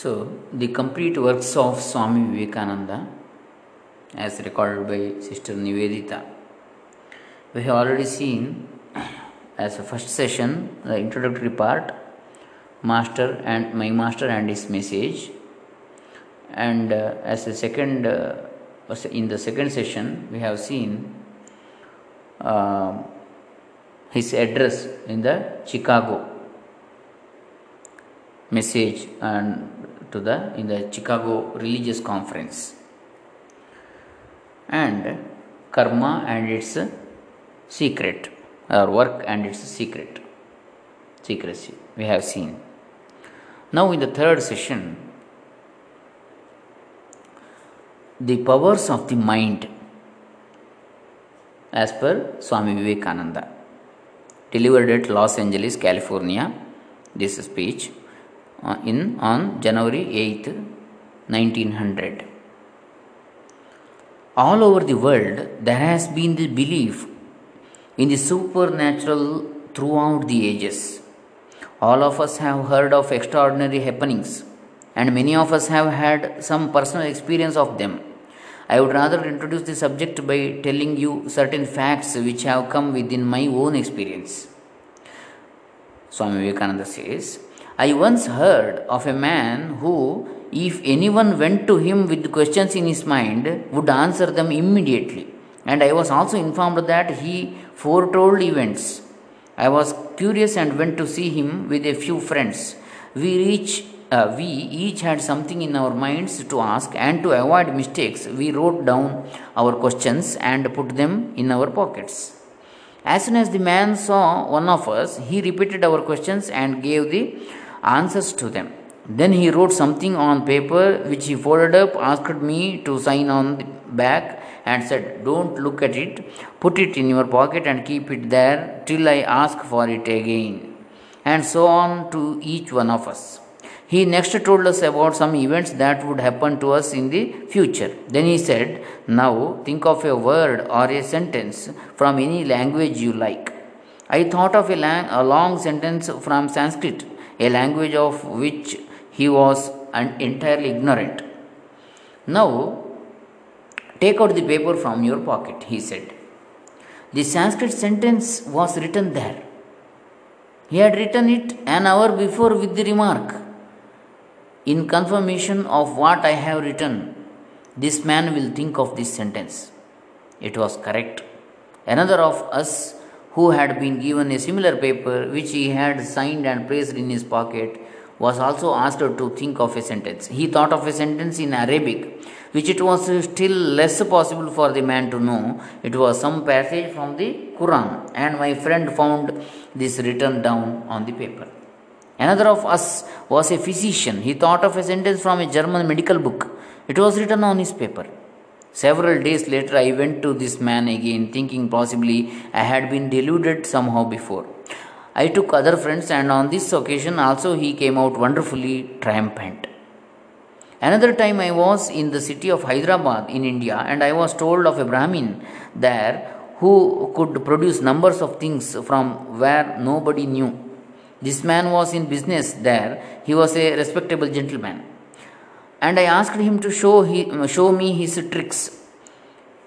So, the complete works of Swami Vivekananda, as recorded by Sister Nivedita, we have already seen as a first session the introductory part, Master and my Master and his message, and uh, as a second, uh, in the second session, we have seen uh, his address in the Chicago message and to the in the Chicago religious conference. And karma and its secret or work and its secret secrecy we have seen. Now in the third session the powers of the mind as per Swami Vivekananda delivered at Los Angeles California this speech on January 8th 1900 all over the world there has been the belief in the supernatural throughout the ages. All of us have heard of extraordinary happenings and many of us have had some personal experience of them. I would rather introduce the subject by telling you certain facts which have come within my own experience. Swami Vivekananda says, I once heard of a man who, if anyone went to him with questions in his mind, would answer them immediately. And I was also informed that he foretold events. I was curious and went to see him with a few friends. We uh, we each had something in our minds to ask, and to avoid mistakes, we wrote down our questions and put them in our pockets. As soon as the man saw one of us, he repeated our questions and gave the answers to them. Then he wrote something on paper which he folded up, asked me to sign on the back, and said, Don't look at it, put it in your pocket and keep it there till I ask for it again. And so on to each one of us. He next told us about some events that would happen to us in the future. Then he said, Now think of a word or a sentence from any language you like. I thought of a, lang- a long sentence from Sanskrit a language of which he was entirely ignorant. Now, take out the paper from your pocket, he said. The Sanskrit sentence was written there. He had written it an hour before with the remark, In confirmation of what I have written, this man will think of this sentence. It was correct. Another of us who had been given a similar paper which he had signed and placed in his pocket, was also asked to think of a sentence. He thought of a sentence in Arabic, which it was still less possible for the man to know. It was some passage from the Quran, and my friend found this written down on the paper. Another of us was a physician. He thought of a sentence from a German medical book. It was written on his paper. Several days later, I went to this man again, thinking possibly I had been deluded somehow before. I took other friends, and on this occasion also he came out wonderfully triumphant. Another time I was in the city of Hyderabad in India, and I was told of a Brahmin there who could produce numbers of things from where nobody knew. This man was in business there, he was a respectable gentleman and I asked him to show, he, show me his tricks.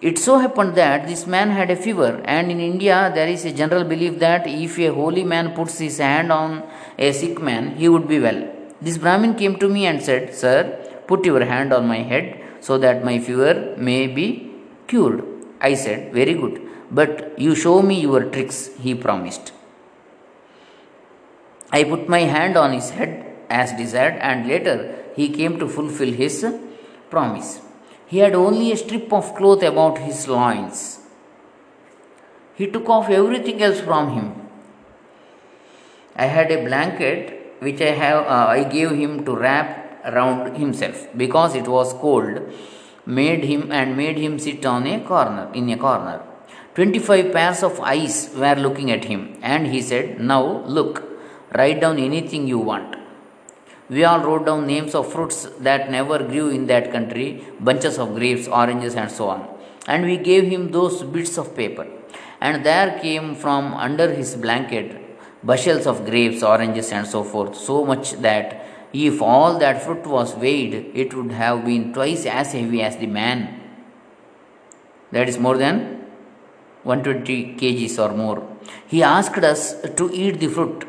It so happened that this man had a fever, and in India there is a general belief that if a holy man puts his hand on a sick man, he would be well. This Brahmin came to me and said, Sir, put your hand on my head so that my fever may be cured. I said, Very good, but you show me your tricks, he promised. I put my hand on his head as desired, and later he came to fulfill his promise. He had only a strip of cloth about his loins. He took off everything else from him. I had a blanket which I have uh, I gave him to wrap around himself because it was cold made him and made him sit on a corner in a corner 25 pairs of eyes were looking at him and he said now look write down anything you want we all wrote down names of fruits that never grew in that country, bunches of grapes, oranges, and so on. And we gave him those bits of paper. And there came from under his blanket bushels of grapes, oranges, and so forth, so much that If all that fruit was weighed, it would have been twice as heavy as the man. That is more than 120 kgs or more. He asked us to eat the fruit.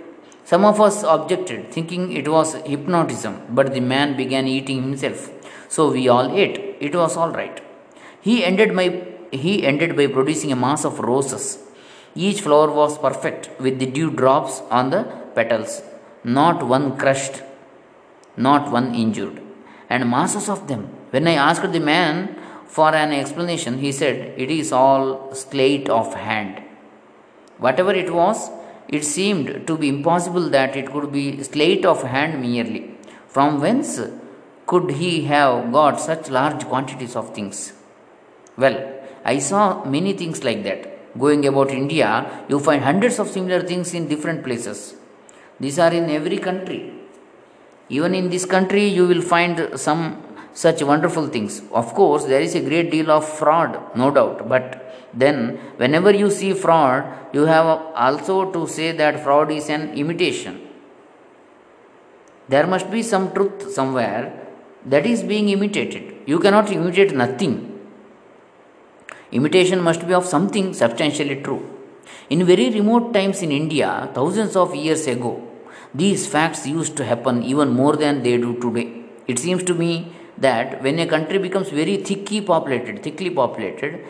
Some of us objected, thinking it was hypnotism, but the man began eating himself. So we all ate. It was all right. He ended, my, he ended by producing a mass of roses. Each flower was perfect with the dew drops on the petals, not one crushed, not one injured, and masses of them. When I asked the man for an explanation, he said, It is all sleight of hand. Whatever it was, it seemed to be impossible that it could be sleight of hand merely. From whence could he have got such large quantities of things? Well, I saw many things like that going about India, you find hundreds of similar things in different places. These are in every country. Even in this country, you will find some such wonderful things. Of course, there is a great deal of fraud, no doubt, but then whenever you see fraud, you have also to say that fraud is an imitation. There must be some truth somewhere that is being imitated. You cannot imitate nothing Imitation must be of something substantially true. In very remote times in India, thousands of years ago, these facts used to happen even more than they do today. It seems to me that when a country becomes very thickly populated, thickly populated,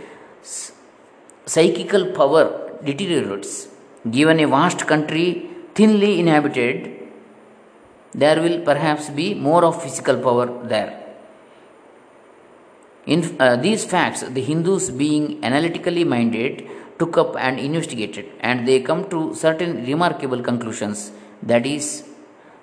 psychical power deteriorates. Given a vast country thinly inhabited, there will perhaps be more of physical power there. In uh, these facts, the Hindus, being analytically minded, took up and investigated, and they come to certain remarkable conclusions. That is,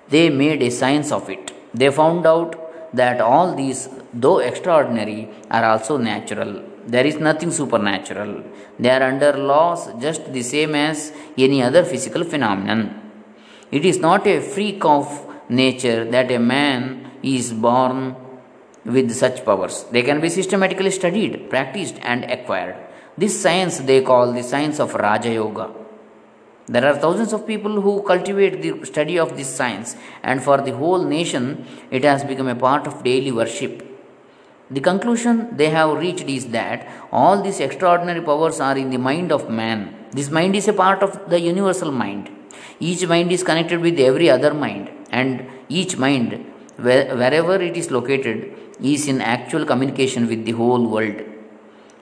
they made a science of it. They found out that all these, though extraordinary, are also natural. There is nothing supernatural. They are under laws just the same as any other physical phenomenon. It is not a freak of nature that a man is born with such powers. They can be systematically studied, practiced, and acquired. This science they call the science of Raja Yoga. There are thousands of people who cultivate the study of this science, and for the whole nation, it has become a part of daily worship. The conclusion they have reached is that all these extraordinary powers are in the mind of man. This mind is a part of the universal mind. Each mind is connected with every other mind, and each mind, wherever it is located, is in actual communication with the whole world.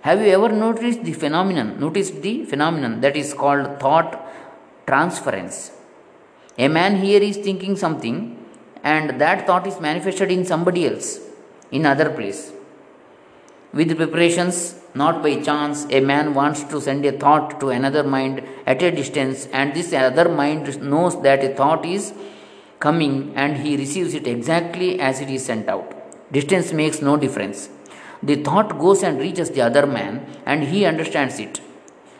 Have you ever noticed the phenomenon? Noticed the phenomenon that is called thought transference. A man here is thinking something and that thought is manifested in somebody else, in other place. With preparations, not by chance, a man wants to send a thought to another mind at a distance, and this other mind knows that a thought is coming and he receives it exactly as it is sent out. Distance makes no difference. The thought goes and reaches the other man and he understands it.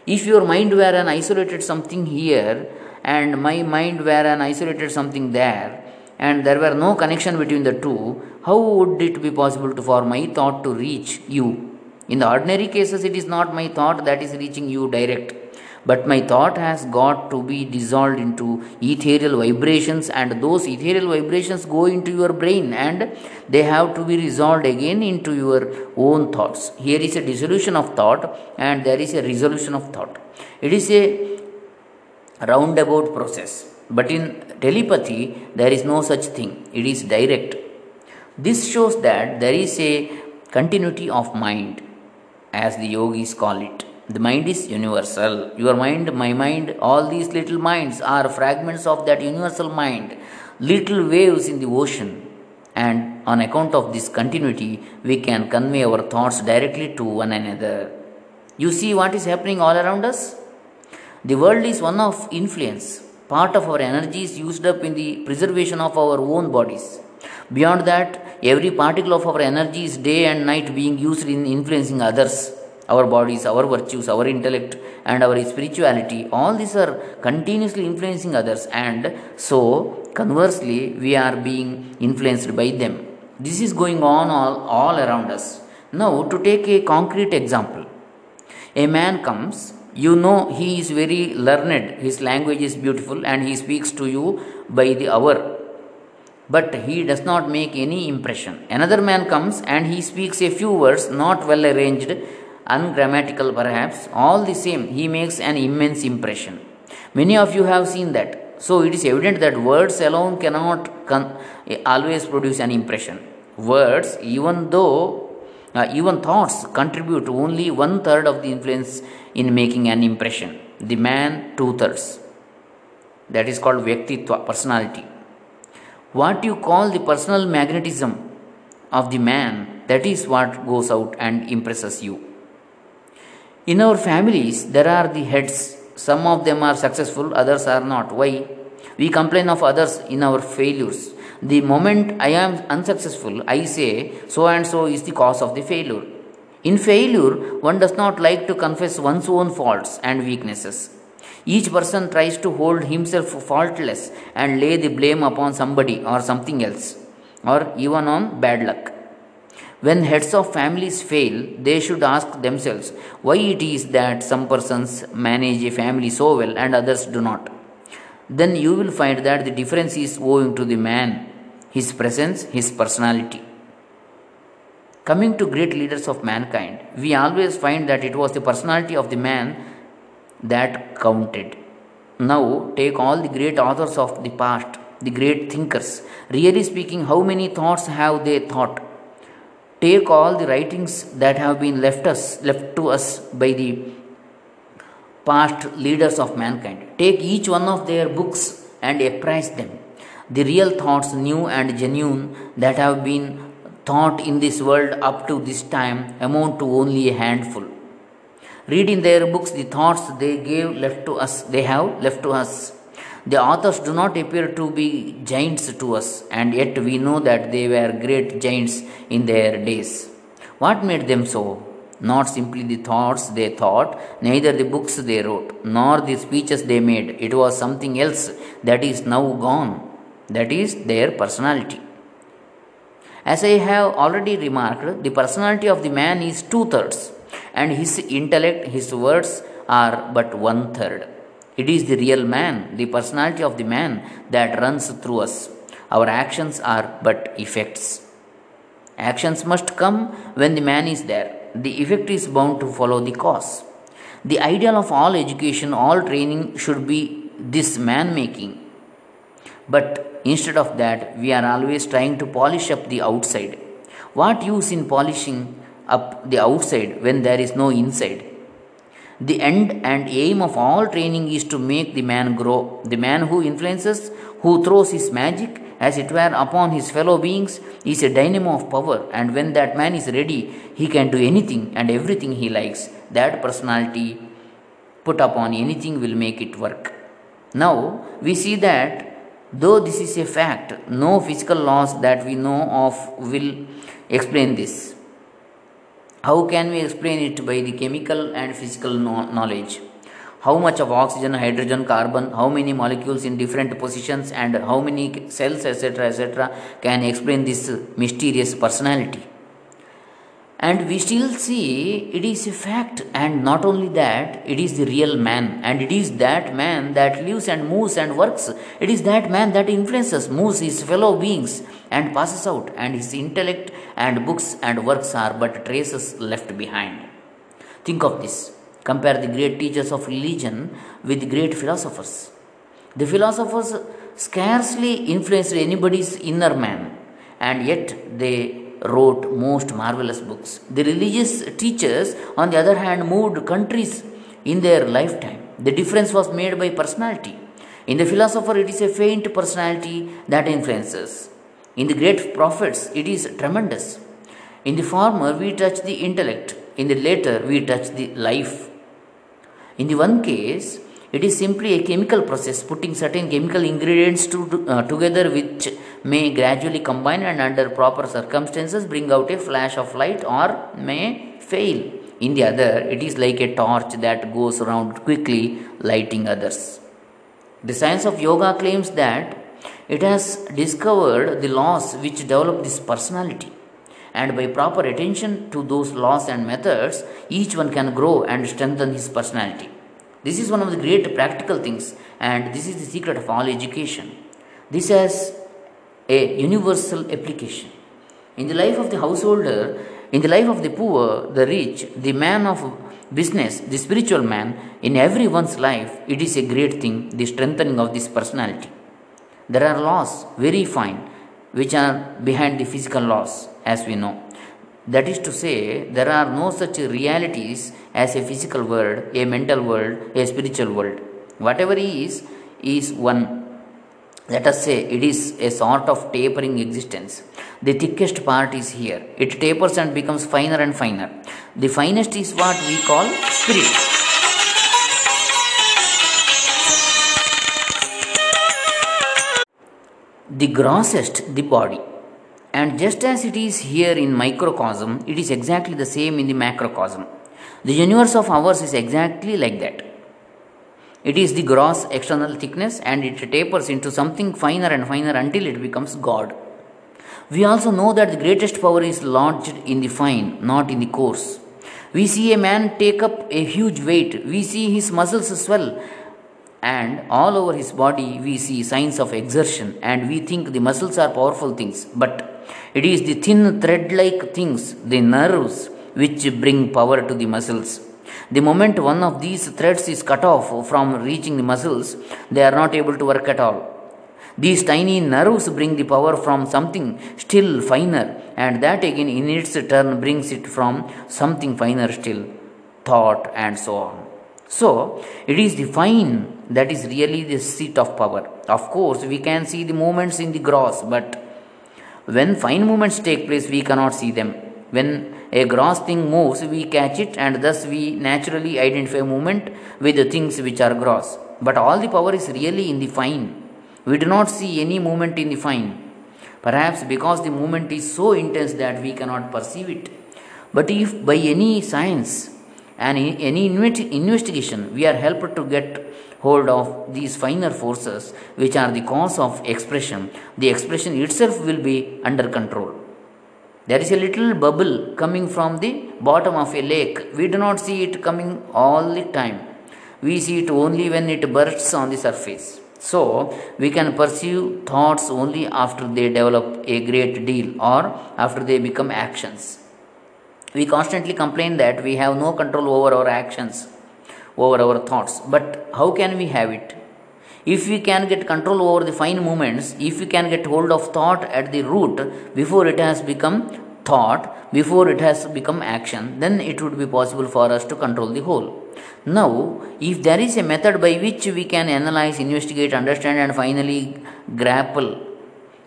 If your mind were an isolated something here and my mind were an isolated something there and there were no connection between the two, how would it be possible for my thought to reach you? In the ordinary cases, it is not my thought that is reaching you direct but my thought has got to be dissolved into ethereal vibrations and those ethereal vibrations go into your brain and they have to be resolved again into your own thoughts. Here is a dissolution of thought and there is a resolution of thought. It is a roundabout process. But in telepathy there is no such thing. It is direct. This shows that there is a continuity of mind as the yogis call it the mind is universal. Your mind, my mind, all these little minds are fragments of that universal mind, little waves in the ocean. And on account of this continuity, we can convey our thoughts directly to one another. You see what is happening all around us? The world is one of influence. Part of our energy is used up in the preservation of our own bodies. Beyond that, every particle of our energy is day and night being used in influencing others our bodies, our virtues, our intellect, and our spirituality, all these are continuously influencing others, and so conversely, we are being influenced by them. This is going on all, all around us. Now, to take a concrete example, a man comes, you know he is very learned, his language is beautiful, and he speaks to you by the hour. but he does not make any impression. Another man comes and he speaks a few words, not well arranged, ungrammatical perhaps. All the same, he makes an immense impression. Many of you have seen that. So it is evident that words alone cannot con- always produce an impression. Words, even though uh, even thoughts contribute only one third of the influence in making an impression. The man, two thirds. That is called Vyaktitva, personality. What you call the personal magnetism of the man, that is what goes out and impresses you. In our families, there are the heads. Some of them are successful, others are not. Why? We complain of others in our failures. The moment I am unsuccessful, I say, so and so is the cause of the failure. In failure, one does not like to confess one's own faults and weaknesses. Each person tries to hold himself faultless and lay the blame upon somebody or something else, or even on bad luck. When heads of families fail, they should ask themselves why it is that some persons manage a family so well and others do not then you will find that the difference is owing to the man, his presence, his personality. Coming to great leaders of mankind, we always find that it was the personality of the man that counted. Now, take all the great authors of the past, the great thinkers. Really speaking, how many thoughts have they thought? Take all the writings that have been left us left to us by the past leaders of mankind. Take each one of their books and appraise them. The real thoughts, new and genuine, that have been thought in this world up to this time amount to only a handful. Read in their books the thoughts they gave left to us, they have left to us. The authors do not appear to be giants to us, and yet we know that they were great giants in their days. What made them so? not simply the thoughts they thought, neither the books they wrote, nor the speeches they made. It was something else that is now gone, that is their personality. As I have already remarked, the personality of the man is two thirds, and his intellect, his words are but one third. It is the real man, the personality of the man that runs through us. Our actions are but effects. Actions must come when the man is there the effect is bound to follow the cause. The ideal of all education, all training should be this man making. But instead of that, we are always trying to polish up the outside. What use in polishing up the outside when there is no inside? The end and aim of all training is to make the man grow. The man who influences, who throws his magic, as it were upon his fellow beings is a dynamo of power and when that man is ready he can do anything and everything he likes. That personality put upon anything will make it work. Now we see that though this is a fact no physical laws that we know of will explain this how can we explain it by the chemical and physical knowledge how much of oxygen, hydrogen, carbon, how many molecules in different positions, and how many cells, etc., etc., can explain this mysterious personality. And we still see it is a fact, and not only that, it is the real man, and it is that man that lives and moves and works. It is that man that influences, moves his fellow beings, and passes out, and his intellect and books and works are but traces left behind. Think of this Compare the great teachers of religion with great philosophers. The philosophers scarcely influenced anybody's inner man, and yet they wrote most marvelous books. The religious teachers, on the other hand, moved countries in their lifetime. The difference was made by personality. In the philosopher, it is a faint personality that influences. In the great prophets, it is tremendous. In the former, we touch the intellect. In the later, we touch the life. In the one case, it is simply a chemical process putting certain chemical ingredients to, uh, together which may gradually combine and under proper circumstances bring out a flash of light or may fail. In the other, it is like a torch that goes around quickly lighting others. The science of yoga claims that it has discovered the laws which develop this personality. And by proper attention to those laws and methods, each one can grow and strengthen his personality. This is one of the great practical things, and this is the secret of all education. This has a universal application. In the life of the householder, in the life of the poor, the rich, the man of business, the spiritual man, in everyone's life, it is a great thing, the strengthening of this personality. There are laws, very fine, which are behind the physical laws, as we know. That is to say, there are no such realities as a physical world, a mental world, a spiritual world. Whatever is, is one. Let us say it is a sort of tapering existence. The thickest part is here. It tapers and becomes finer and finer. The finest is what we call spirit. The grossest, the body. And just as it is here in microcosm, it is exactly the same in the macrocosm. The universe of ours is exactly like that. It is the gross external thickness and it tapers into something finer and finer until it becomes God. We also know that the greatest power is lodged in the fine, not in the coarse. We see a man take up a huge weight, we see his muscles swell, and all over his body we see signs of exertion, and we think the muscles are powerful things. But it is the thin thread like things, the nerves, which bring power to the muscles. The moment one of these threads is cut off from reaching the muscles, they are not able to work at all. These tiny nerves bring the power from something still finer, and that again in its turn brings it from something finer still, thought, and so on. So, it is the fine that is really the seat of power. Of course, we can see the movements in the gross, but when fine movements take place, we cannot see them. When a gross thing moves, we catch it, and thus we naturally identify movement with the things which are gross. But all the power is really in the fine. We do not see any movement in the fine, perhaps because the movement is so intense that we cannot perceive it. But if by any science and any investigation we are helped to get hold of these finer forces which are the cause of expression, the expression itself will be under control. There is a little bubble coming from the bottom of a lake. We do not see it coming all the time. We see it only when it bursts on the surface. So, we can pursue thoughts only after they develop a great deal or after they become actions. We constantly complain that we have no control over our actions, over our thoughts. But how can we have it? If we can get control over the fine movements, if we can get hold of thought at the root before it has become thought, before it has become action, then it would be possible for us to control the whole. Now, if there is a method by which we can analyze, investigate, understand, and finally grapple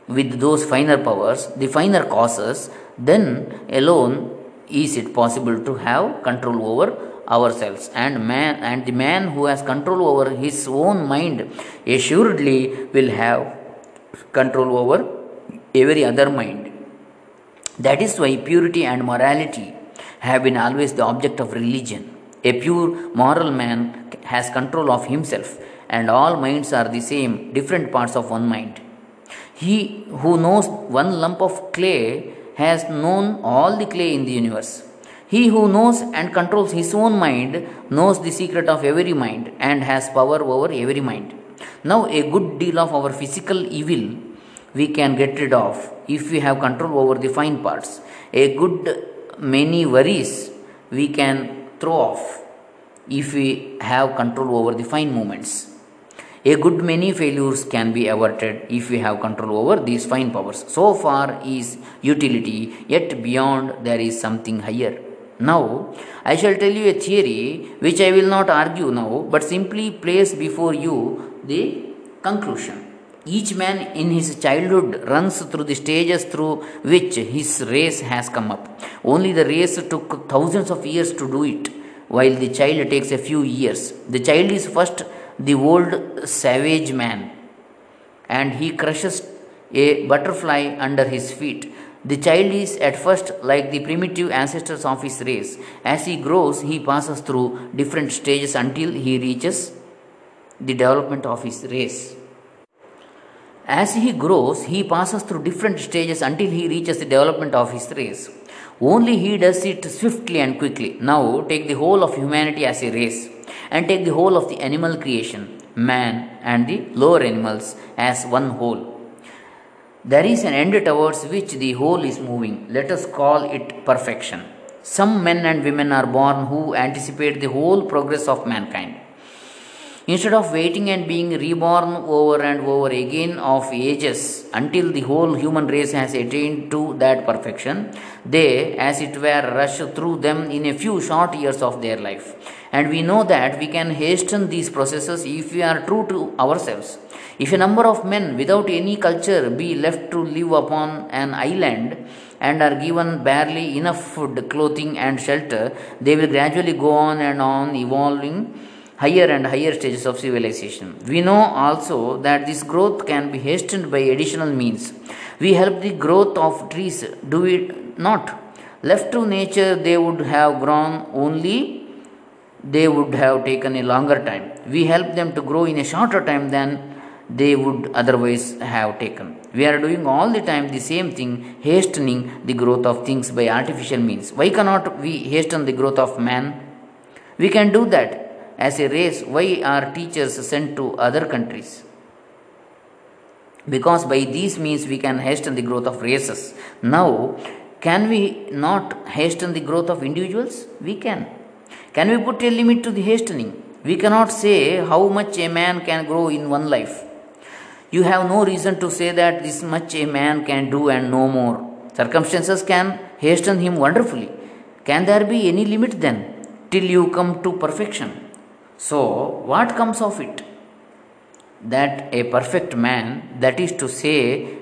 with those finer powers, the finer causes, then alone is it possible to have control over ourselves and man and the man who has control over his own mind assuredly will have control over every other mind that is why purity and morality have been always the object of religion a pure moral man has control of himself, and all minds are the same, different parts of one mind. He who knows one lump of clay has known all the clay in the universe. He who knows and controls his own mind knows the secret of every mind and has power over every mind. Now, a good deal of our physical evil we can get rid of if we have control over the fine parts. A good many worries we can throw off if we have control over the fine movements. A good many failures can be averted if we have control over these fine powers. So far is utility, yet beyond there is something higher. Now, I shall tell you a theory which I will not argue now, but simply place before you the conclusion. Each man in his childhood runs through the stages through which his race has come up. Only the race took thousands of years to do it, while the child takes a few years. The child is first the old savage man, and he crushes a butterfly under his feet. The child is at first like the primitive ancestors of his race. As he grows, he passes through different stages until he reaches the development of his race. As he grows, he passes through different stages until he reaches the development of his race. Only he does it swiftly and quickly. Now, take the whole of humanity as a race, and take the whole of the animal creation, man and the lower animals, as one whole. There is an end towards which the whole is moving. Let us call it perfection. Some men and women are born who anticipate the whole progress of mankind. Instead of waiting and being reborn over and over again of ages until the whole human race has attained to that perfection, they, as it were, rush through them in a few short years of their life. And we know that we can hasten these processes if we are true to ourselves. If a number of men without any culture be left to live upon an island and are given barely enough food, clothing, and shelter, they will gradually go on and on evolving higher and higher stages of civilization. We know also that this growth can be hastened by additional means. We help the growth of trees, do it not? Left to nature, they would have grown only they would have taken a longer time. We help them to grow in a shorter time than they would otherwise have taken. We are doing all the time the same thing, hastening the growth of things by artificial means. Why cannot we hasten the growth of man? We can do that as a race. Why are teachers sent to other countries? Because by these means we can hasten the growth of races. Now, can we not hasten the growth of individuals? We can. Can we put a limit to the hastening? We cannot say how much a man can grow in one life. You have no reason to say that this much a man can do and no more. Circumstances can hasten him wonderfully. Can there be any limit then till you come to perfection? So, what comes of it? That a perfect man, that is to say,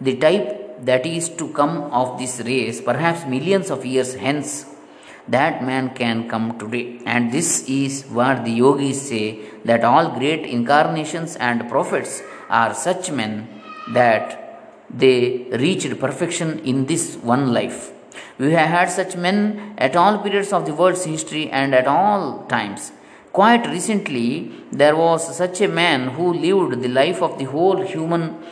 the type that is to come of this race, perhaps millions of years hence, that man can come today. And this is what the yogis say that all great incarnations and prophets are such men that they reached perfection in this one life. We have had such men at all periods of the world's history and at all times. Quite recently, there was such a man who lived the life of the whole human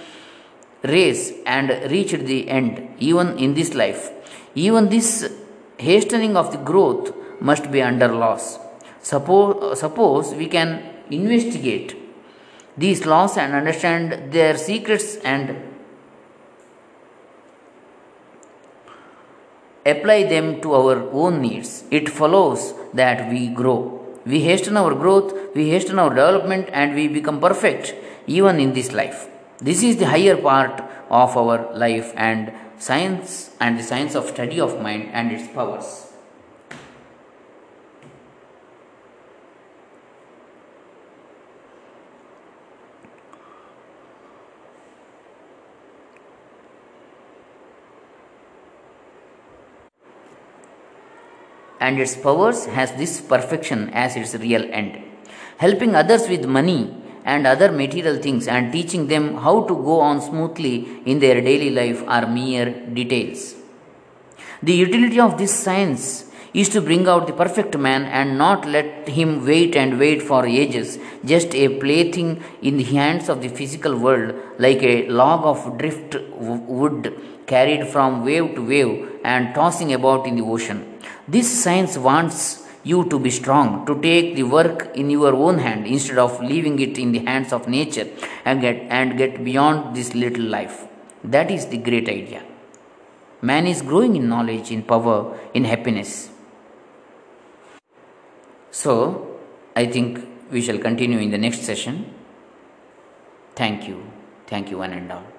race and reached the end, even in this life. Even this hastening of the growth must be under laws. Suppose, suppose we can investigate these laws and understand their secrets and apply them to our own needs. It follows that we grow. We hasten our growth, we hasten our development, and we become perfect even in this life. This is the higher part of our life and science and the science of study of mind and its powers. And its powers has this perfection as its real end helping others with money and other material things and teaching them how to go on smoothly in their daily life are mere details. The utility of this science is to bring out the perfect man and not let him wait and wait for ages, just a plaything in the hands of the physical world, like a log of drift wood carried from wave to wave and tossing about in the ocean. This science wants you to be strong, to take the work in your own hand instead of leaving it in the hands of nature and get, and get beyond this little life. That is the great idea. Man is growing in knowledge, in power, in happiness. So, I think we shall continue in the next session. Thank you. Thank you, one and all.